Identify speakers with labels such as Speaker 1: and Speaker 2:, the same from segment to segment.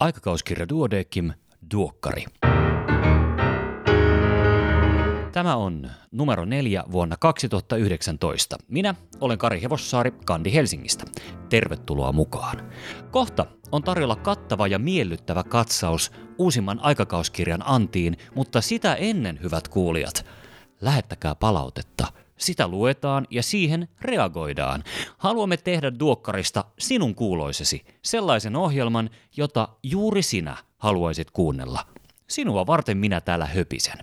Speaker 1: Aikakauskirja Duodekim, Duokkari. Tämä on numero neljä vuonna 2019. Minä olen Kari Hevossaari Kandi Helsingistä. Tervetuloa mukaan. Kohta on tarjolla kattava ja miellyttävä katsaus uusimman aikakauskirjan antiin, mutta sitä ennen, hyvät kuulijat, lähettäkää palautetta – sitä luetaan ja siihen reagoidaan. Haluamme tehdä Duokkarista sinun kuuloisesi, sellaisen ohjelman, jota juuri sinä haluaisit kuunnella. Sinua varten minä täällä höpisen.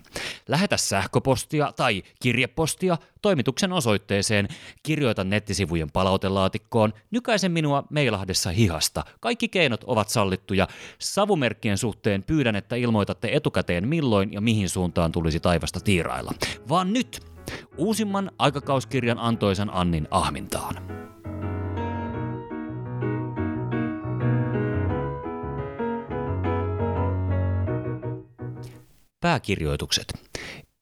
Speaker 1: Lähetä sähköpostia tai kirjepostia toimituksen osoitteeseen, kirjoita nettisivujen palautelaatikkoon, nykäisen minua meilahdessa hihasta. Kaikki keinot ovat sallittuja. Savumerkkien suhteen pyydän, että ilmoitatte etukäteen milloin ja mihin suuntaan tulisi taivasta tiirailla. Vaan nyt uusimman aikakauskirjan antoisan Annin ahmintaan. Pääkirjoitukset.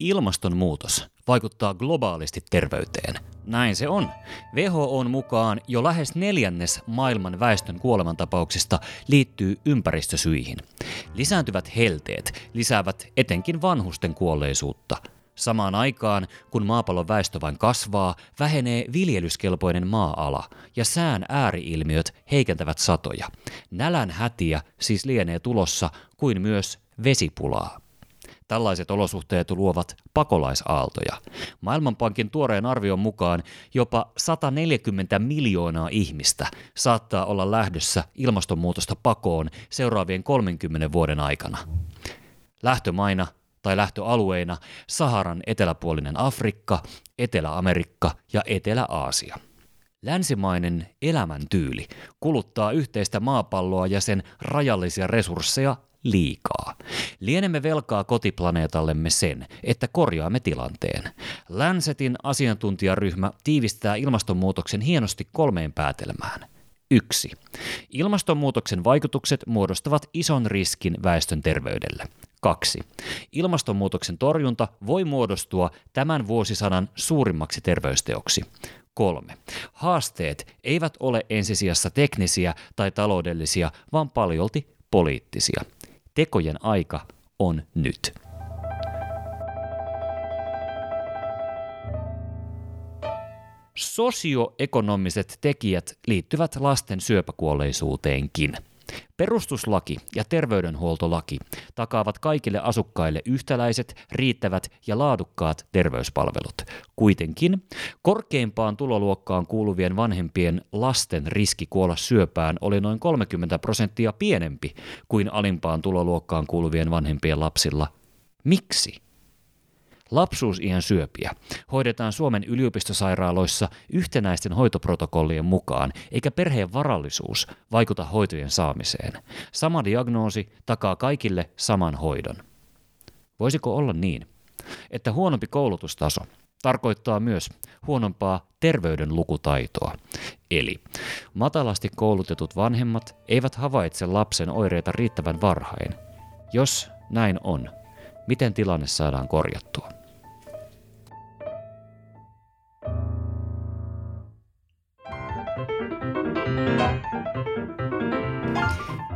Speaker 1: Ilmastonmuutos vaikuttaa globaalisti terveyteen. Näin se on. WHOn mukaan jo lähes neljännes maailman väestön kuolemantapauksista liittyy ympäristösyihin. Lisääntyvät helteet lisäävät etenkin vanhusten kuolleisuutta – Samaan aikaan, kun maapallon väestö vain kasvaa, vähenee viljelyskelpoinen maa-ala ja sään ääriilmiöt heikentävät satoja. Nälän hätiä siis lienee tulossa kuin myös vesipulaa. Tällaiset olosuhteet luovat pakolaisaaltoja. Maailmanpankin tuoreen arvion mukaan jopa 140 miljoonaa ihmistä saattaa olla lähdössä ilmastonmuutosta pakoon seuraavien 30 vuoden aikana. Lähtömaina tai lähtöalueina Saharan eteläpuolinen Afrikka, Etelä-Amerikka ja Etelä-Aasia. Länsimainen elämäntyyli kuluttaa yhteistä maapalloa ja sen rajallisia resursseja liikaa. Lienemme velkaa kotiplaneetallemme sen, että korjaamme tilanteen. Länsetin asiantuntijaryhmä tiivistää ilmastonmuutoksen hienosti kolmeen päätelmään. 1. Ilmastonmuutoksen vaikutukset muodostavat ison riskin väestön terveydelle. 2. Ilmastonmuutoksen torjunta voi muodostua tämän vuosisadan suurimmaksi terveysteoksi. 3. Haasteet eivät ole ensisijassa teknisiä tai taloudellisia, vaan paljolti poliittisia. Tekojen aika on nyt. Sosioekonomiset tekijät liittyvät lasten syöpäkuolleisuuteenkin. Perustuslaki ja terveydenhuoltolaki takaavat kaikille asukkaille yhtäläiset, riittävät ja laadukkaat terveyspalvelut. Kuitenkin korkeimpaan tuloluokkaan kuuluvien vanhempien lasten riski kuolla syöpään oli noin 30 prosenttia pienempi kuin alimpaan tuloluokkaan kuuluvien vanhempien lapsilla. Miksi? Lapsuusiän syöpiä hoidetaan Suomen yliopistosairaaloissa yhtenäisten hoitoprotokollien mukaan, eikä perheen varallisuus vaikuta hoitojen saamiseen. Sama diagnoosi takaa kaikille saman hoidon. Voisiko olla niin, että huonompi koulutustaso tarkoittaa myös huonompaa terveydenlukutaitoa. Eli matalasti koulutetut vanhemmat eivät havaitse lapsen oireita riittävän varhain. Jos näin on, miten tilanne saadaan korjattua?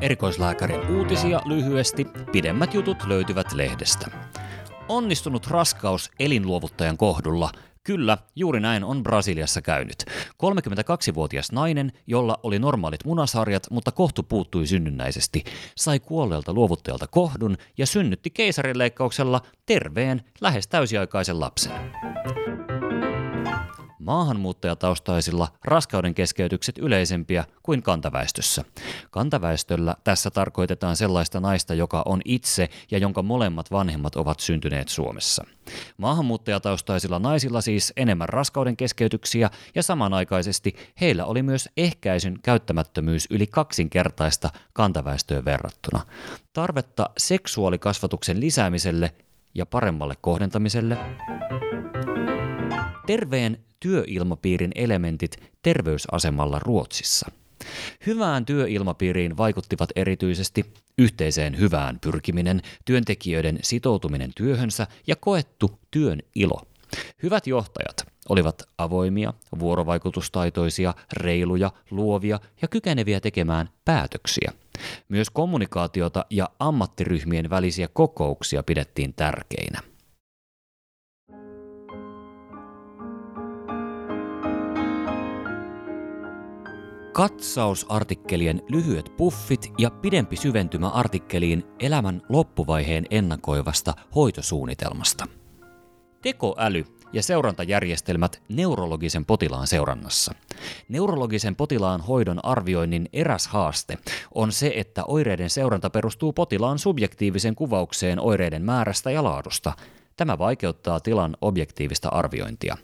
Speaker 1: Erikoislääkärin uutisia lyhyesti, pidemmät jutut löytyvät lehdestä. Onnistunut raskaus elinluovuttajan kohdulla Kyllä, juuri näin on Brasiliassa käynyt. 32-vuotias nainen, jolla oli normaalit munasarjat, mutta kohtu puuttui synnynnäisesti, sai kuolleelta luovuttajalta kohdun ja synnytti keisarinleikkauksella terveen, lähes täysiaikaisen lapsen. Maahanmuuttajataustaisilla raskauden keskeytykset yleisempiä kuin kantaväestössä. Kantaväestöllä tässä tarkoitetaan sellaista naista, joka on itse ja jonka molemmat vanhemmat ovat syntyneet Suomessa. Maahanmuuttajataustaisilla naisilla siis enemmän raskauden keskeytyksiä ja samanaikaisesti heillä oli myös ehkäisyn käyttämättömyys yli kaksinkertaista kantaväestöön verrattuna. Tarvetta seksuaalikasvatuksen lisäämiselle ja paremmalle kohdentamiselle terveen työilmapiirin elementit terveysasemalla Ruotsissa. Hyvään työilmapiiriin vaikuttivat erityisesti yhteiseen hyvään pyrkiminen, työntekijöiden sitoutuminen työhönsä ja koettu työn ilo. Hyvät johtajat olivat avoimia, vuorovaikutustaitoisia, reiluja, luovia ja kykeneviä tekemään päätöksiä – Myös kommunikaatiota ja ammattiryhmien välisiä kokouksia pidettiin tärkeinä. Katsausartikkelien lyhyet puffit ja pidempi syventymä artikkeliin elämän loppuvaiheen ennakoivasta hoitosuunnitelmasta. Tekoäly ja seurantajärjestelmät neurologisen potilaan seurannassa. Neurologisen potilaan hoidon arvioinnin eräs haaste on se, että oireiden seuranta perustuu potilaan subjektiiviseen kuvaukseen oireiden määrästä ja laadusta. Tämä vaikeuttaa tilan objektiivista arviointia.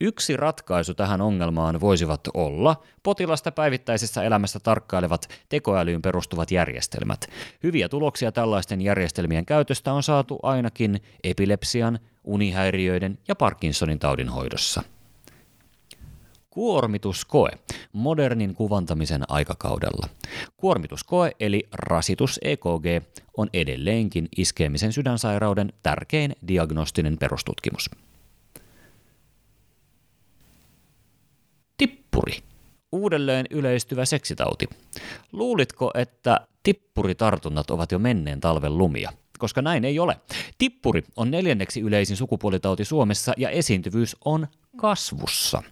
Speaker 1: Yksi ratkaisu tähän ongelmaan voisivat olla potilasta päivittäisessä elämässä tarkkailevat tekoälyyn perustuvat järjestelmät. Hyviä tuloksia tällaisten järjestelmien käytöstä on saatu ainakin epilepsian, unihäiriöiden ja Parkinsonin taudin hoidossa. Kuormituskoe modernin kuvantamisen aikakaudella. Kuormituskoe eli rasitus EKG on edelleenkin iskemisen sydänsairauden tärkein diagnostinen perustutkimus. Tippuri. Uudelleen yleistyvä seksitauti. Luulitko, että tippuritartunnat ovat jo menneen talven lumia? Koska näin ei ole. Tippuri on neljänneksi yleisin sukupuolitauti Suomessa ja esiintyvyys on kasvussa.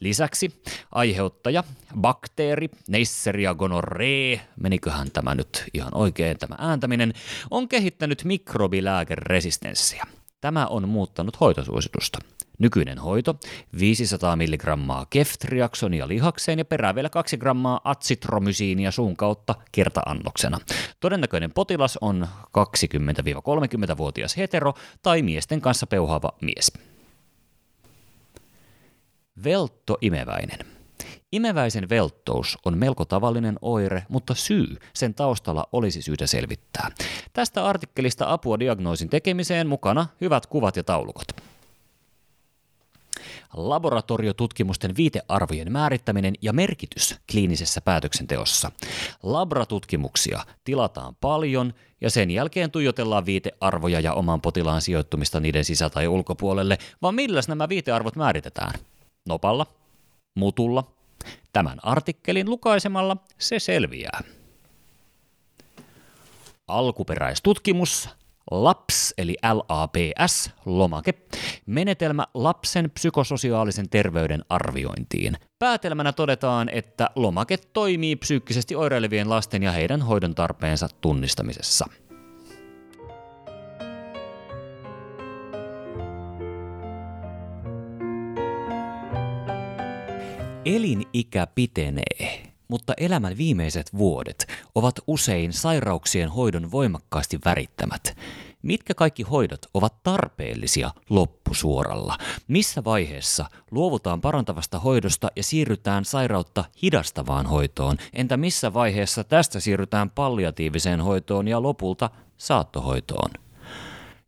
Speaker 1: Lisäksi aiheuttaja, bakteeri, Neisseria gonorrhea, meniköhän tämä nyt ihan oikein tämä ääntäminen, on kehittänyt mikrobilääkeresistenssiä. Tämä on muuttanut hoitosuositusta. Nykyinen hoito, 500 mg keftriaksonia lihakseen ja perää vielä 2 grammaa atsitromysiinia suun kautta kertaannoksena. Todennäköinen potilas on 20-30-vuotias hetero tai miesten kanssa peuhaava mies. Veltto imeväinen. Imeväisen velttous on melko tavallinen oire, mutta syy sen taustalla olisi syytä selvittää. Tästä artikkelista apua diagnoosin tekemiseen mukana hyvät kuvat ja taulukot laboratoriotutkimusten viitearvojen määrittäminen ja merkitys kliinisessä päätöksenteossa. Labratutkimuksia tilataan paljon ja sen jälkeen tuijotellaan viitearvoja ja oman potilaan sijoittumista niiden sisä- tai ulkopuolelle, vaan milläs nämä viitearvot määritetään? Nopalla? Mutulla? Tämän artikkelin lukaisemalla se selviää. Alkuperäistutkimus LAPS eli LAPS, lomake, menetelmä lapsen psykososiaalisen terveyden arviointiin. Päätelmänä todetaan, että lomake toimii psyykkisesti oireilevien lasten ja heidän hoidon tarpeensa tunnistamisessa. Elinikä pitenee mutta elämän viimeiset vuodet ovat usein sairauksien hoidon voimakkaasti värittämät. Mitkä kaikki hoidot ovat tarpeellisia loppusuoralla? Missä vaiheessa luovutaan parantavasta hoidosta ja siirrytään sairautta hidastavaan hoitoon? Entä missä vaiheessa tästä siirrytään palliatiiviseen hoitoon ja lopulta saattohoitoon?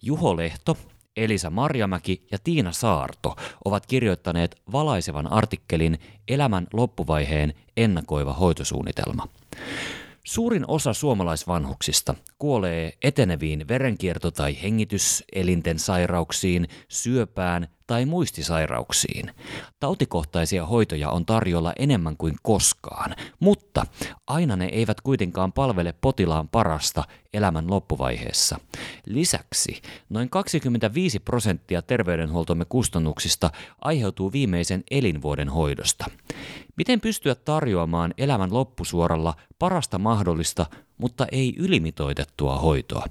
Speaker 1: Juho Lehto Elisa Marjamäki ja Tiina Saarto ovat kirjoittaneet valaisevan artikkelin Elämän loppuvaiheen ennakoiva hoitosuunnitelma. Suurin osa suomalaisvanhuksista kuolee eteneviin verenkierto- tai hengityselinten sairauksiin, syöpään tai muistisairauksiin. Tautikohtaisia hoitoja on tarjolla enemmän kuin koskaan, mutta aina ne eivät kuitenkaan palvele potilaan parasta elämän loppuvaiheessa. Lisäksi noin 25 prosenttia terveydenhuoltomme kustannuksista aiheutuu viimeisen elinvuoden hoidosta. Miten pystyä tarjoamaan elämän loppusuoralla parasta mahdollista, mutta ei ylimitoitettua hoitoa?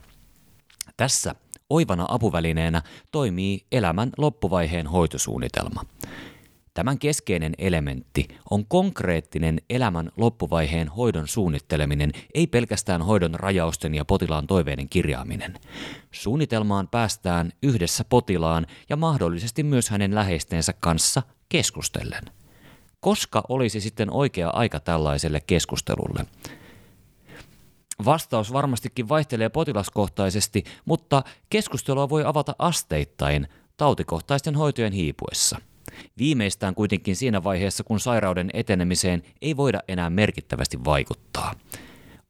Speaker 1: Tässä oivana apuvälineenä toimii elämän loppuvaiheen hoitosuunnitelma. Tämän keskeinen elementti on konkreettinen elämän loppuvaiheen hoidon suunnitteleminen, ei pelkästään hoidon rajausten ja potilaan toiveiden kirjaaminen. Suunnitelmaan päästään yhdessä potilaan ja mahdollisesti myös hänen läheistensä kanssa keskustellen. Koska olisi sitten oikea aika tällaiselle keskustelulle? Vastaus varmastikin vaihtelee potilaskohtaisesti, mutta keskustelua voi avata asteittain tautikohtaisten hoitojen hiipuessa. Viimeistään kuitenkin siinä vaiheessa, kun sairauden etenemiseen ei voida enää merkittävästi vaikuttaa.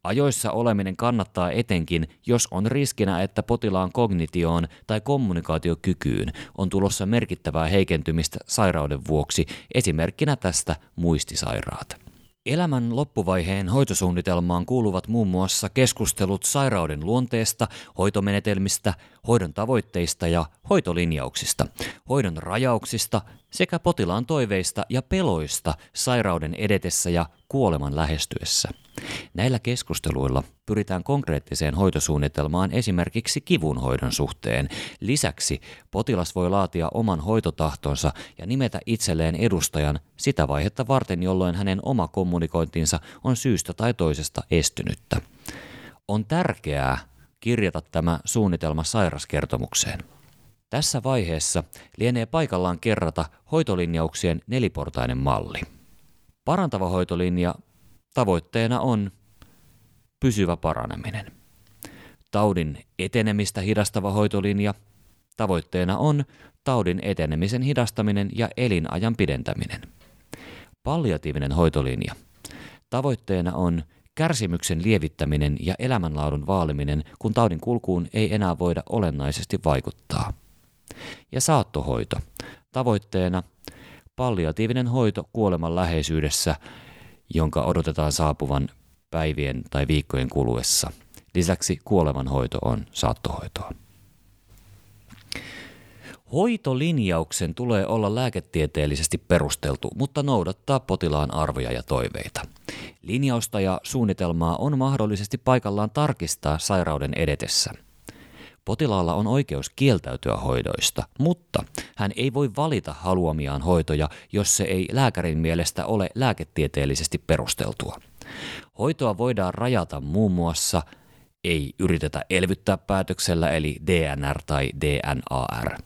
Speaker 1: Ajoissa oleminen kannattaa etenkin, jos on riskinä, että potilaan kognitioon tai kommunikaatiokykyyn on tulossa merkittävää heikentymistä sairauden vuoksi, esimerkkinä tästä muistisairaat. Elämän loppuvaiheen hoitosuunnitelmaan kuuluvat muun muassa keskustelut sairauden luonteesta, hoitomenetelmistä, hoidon tavoitteista ja hoitolinjauksista, hoidon rajauksista sekä potilaan toiveista ja peloista sairauden edetessä ja kuoleman lähestyessä. Näillä keskusteluilla pyritään konkreettiseen hoitosuunnitelmaan esimerkiksi kivunhoidon suhteen. Lisäksi potilas voi laatia oman hoitotahtonsa ja nimetä itselleen edustajan sitä vaihetta varten, jolloin hänen oma kommunikointinsa on syystä tai toisesta estynyttä. On tärkeää kirjata tämä suunnitelma sairaskertomukseen. Tässä vaiheessa lienee paikallaan kerrata hoitolinjauksien neliportainen malli. Parantava hoitolinja tavoitteena on pysyvä paraneminen. Taudin etenemistä hidastava hoitolinja tavoitteena on taudin etenemisen hidastaminen ja elinajan pidentäminen. Palliatiivinen hoitolinja tavoitteena on kärsimyksen lievittäminen ja elämänlaadun vaaliminen, kun taudin kulkuun ei enää voida olennaisesti vaikuttaa. Ja saattohoito tavoitteena palliatiivinen hoito kuoleman läheisyydessä jonka odotetaan saapuvan päivien tai viikkojen kuluessa. Lisäksi kuolemanhoito on saattohoitoa. Hoitolinjauksen tulee olla lääketieteellisesti perusteltu, mutta noudattaa potilaan arvoja ja toiveita. Linjausta ja suunnitelmaa on mahdollisesti paikallaan tarkistaa sairauden edetessä – Potilaalla on oikeus kieltäytyä hoidoista, mutta hän ei voi valita haluamiaan hoitoja, jos se ei lääkärin mielestä ole lääketieteellisesti perusteltua. Hoitoa voidaan rajata muun muassa ei yritetä elvyttää päätöksellä eli DNR tai DNAR.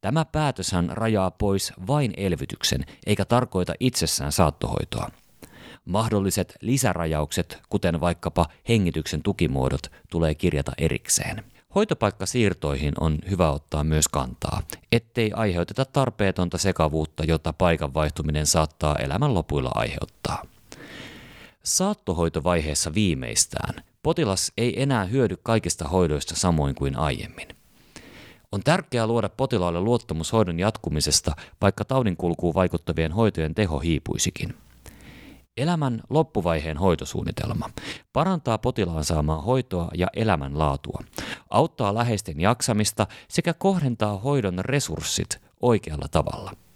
Speaker 1: Tämä päätöshän rajaa pois vain elvytyksen eikä tarkoita itsessään saattohoitoa. Mahdolliset lisärajaukset, kuten vaikkapa hengityksen tukimuodot, tulee kirjata erikseen. Hoitopaikkasiirtoihin on hyvä ottaa myös kantaa, ettei aiheuteta tarpeetonta sekavuutta, jota paikan vaihtuminen saattaa elämän lopuilla aiheuttaa. Saattohoitovaiheessa viimeistään potilas ei enää hyödy kaikista hoidoista samoin kuin aiemmin. On tärkeää luoda potilaalle luottamus hoidon jatkumisesta, vaikka taudin kulkuun vaikuttavien hoitojen teho hiipuisikin. Elämän loppuvaiheen hoitosuunnitelma. Parantaa potilaan saamaa hoitoa ja elämänlaatua, auttaa läheisten jaksamista sekä kohdentaa hoidon resurssit oikealla tavalla –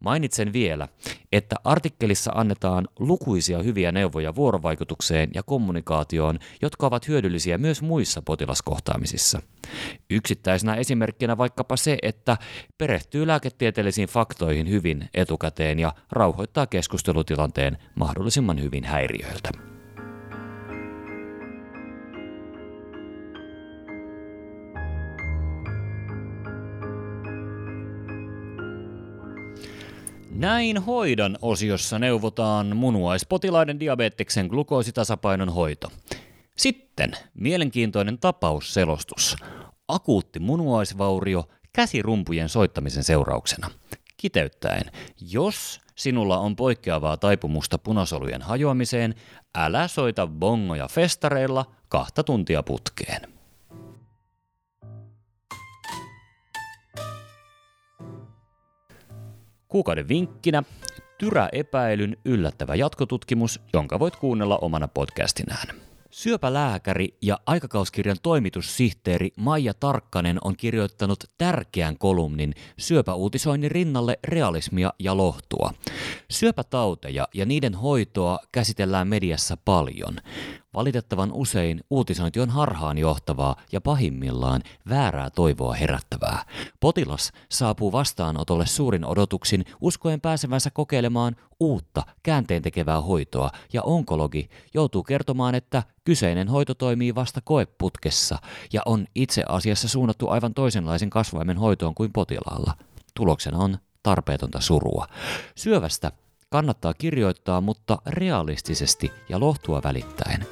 Speaker 1: Mainitsen vielä, että artikkelissa annetaan lukuisia hyviä neuvoja vuorovaikutukseen ja kommunikaatioon, jotka ovat hyödyllisiä myös muissa potilaskohtaamisissa. Yksittäisenä esimerkkinä vaikkapa se, että perehtyy lääketieteellisiin faktoihin hyvin etukäteen ja rauhoittaa keskustelutilanteen mahdollisimman hyvin häiriöiltä. Näin hoidon osiossa neuvotaan munuaispotilaiden diabeteksen glukoositasapainon hoito. Sitten mielenkiintoinen tapausselostus. Akuutti munuaisvaurio käsirumpujen soittamisen seurauksena. Kiteyttäen, jos sinulla on poikkeavaa taipumusta punasolujen hajoamiseen, älä soita bongoja festareilla kahta tuntia putkeen. Kuukauden vinkkinä Tyrä-epäilyn yllättävä jatkotutkimus, jonka voit kuunnella omana podcastinään. Syöpälääkäri ja aikakauskirjan toimitussihteeri Maija Tarkkanen on kirjoittanut tärkeän kolumnin syöpäuutisoinnin rinnalle realismia ja lohtua. Syöpätauteja ja niiden hoitoa käsitellään mediassa paljon. Valitettavan usein uutisointi on harhaan johtavaa ja pahimmillaan väärää toivoa herättävää. Potilas saapuu vastaanotolle suurin odotuksin uskoen pääsevänsä kokeilemaan uutta käänteentekevää hoitoa ja onkologi joutuu kertomaan, että kyseinen hoito toimii vasta koeputkessa ja on itse asiassa suunnattu aivan toisenlaisen kasvaimen hoitoon kuin potilaalla. Tuloksena on tarpeetonta surua. Syövästä kannattaa kirjoittaa, mutta realistisesti ja lohtua välittäen.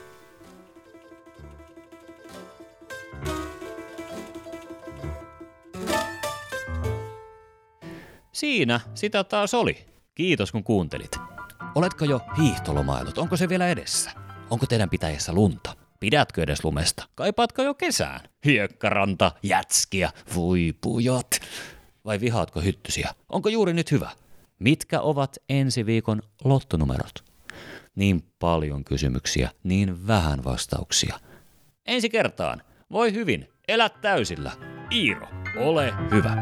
Speaker 1: Siinä sitä taas oli. Kiitos kun kuuntelit. Oletko jo hiihtolomailut? Onko se vielä edessä? Onko teidän pitäjässä lunta? Pidätkö edes lumesta? Kaipaatko jo kesään? Hiekkaranta, jätskiä, voi pujot. Vai vihaatko hyttysiä? Onko juuri nyt hyvä? Mitkä ovat ensi viikon lottonumerot? Niin paljon kysymyksiä, niin vähän vastauksia. Ensi kertaan. Voi hyvin, elä täysillä. Iiro, ole hyvä.